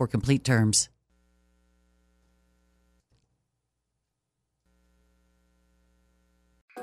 for complete terms.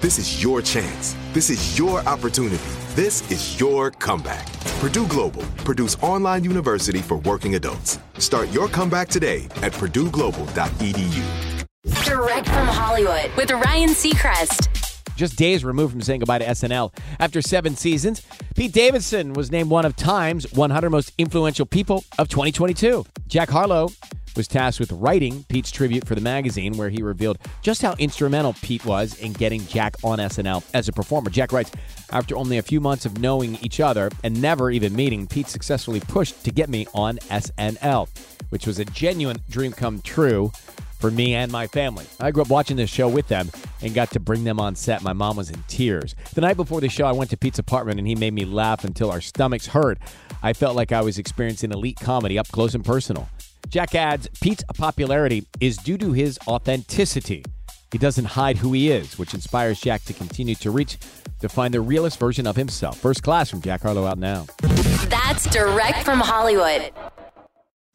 This is your chance. This is your opportunity. This is your comeback. Purdue Global, Purdue's online university for working adults. Start your comeback today at purdueglobal.edu. Direct from Hollywood with Ryan Seacrest. Just days removed from saying goodbye to SNL. After seven seasons, Pete Davidson was named one of Time's 100 most influential people of 2022. Jack Harlow was tasked with writing Pete's tribute for the magazine, where he revealed just how instrumental Pete was in getting Jack on SNL as a performer. Jack writes After only a few months of knowing each other and never even meeting, Pete successfully pushed to get me on SNL, which was a genuine dream come true for me and my family. I grew up watching this show with them and got to bring them on set. My mom was in tears. The night before the show, I went to Pete's apartment and he made me laugh until our stomachs hurt. I felt like I was experiencing elite comedy up close and personal. Jack adds Pete's popularity is due to his authenticity. He doesn't hide who he is, which inspires Jack to continue to reach to find the realest version of himself. First class from Jack Harlow out now. That's direct from Hollywood.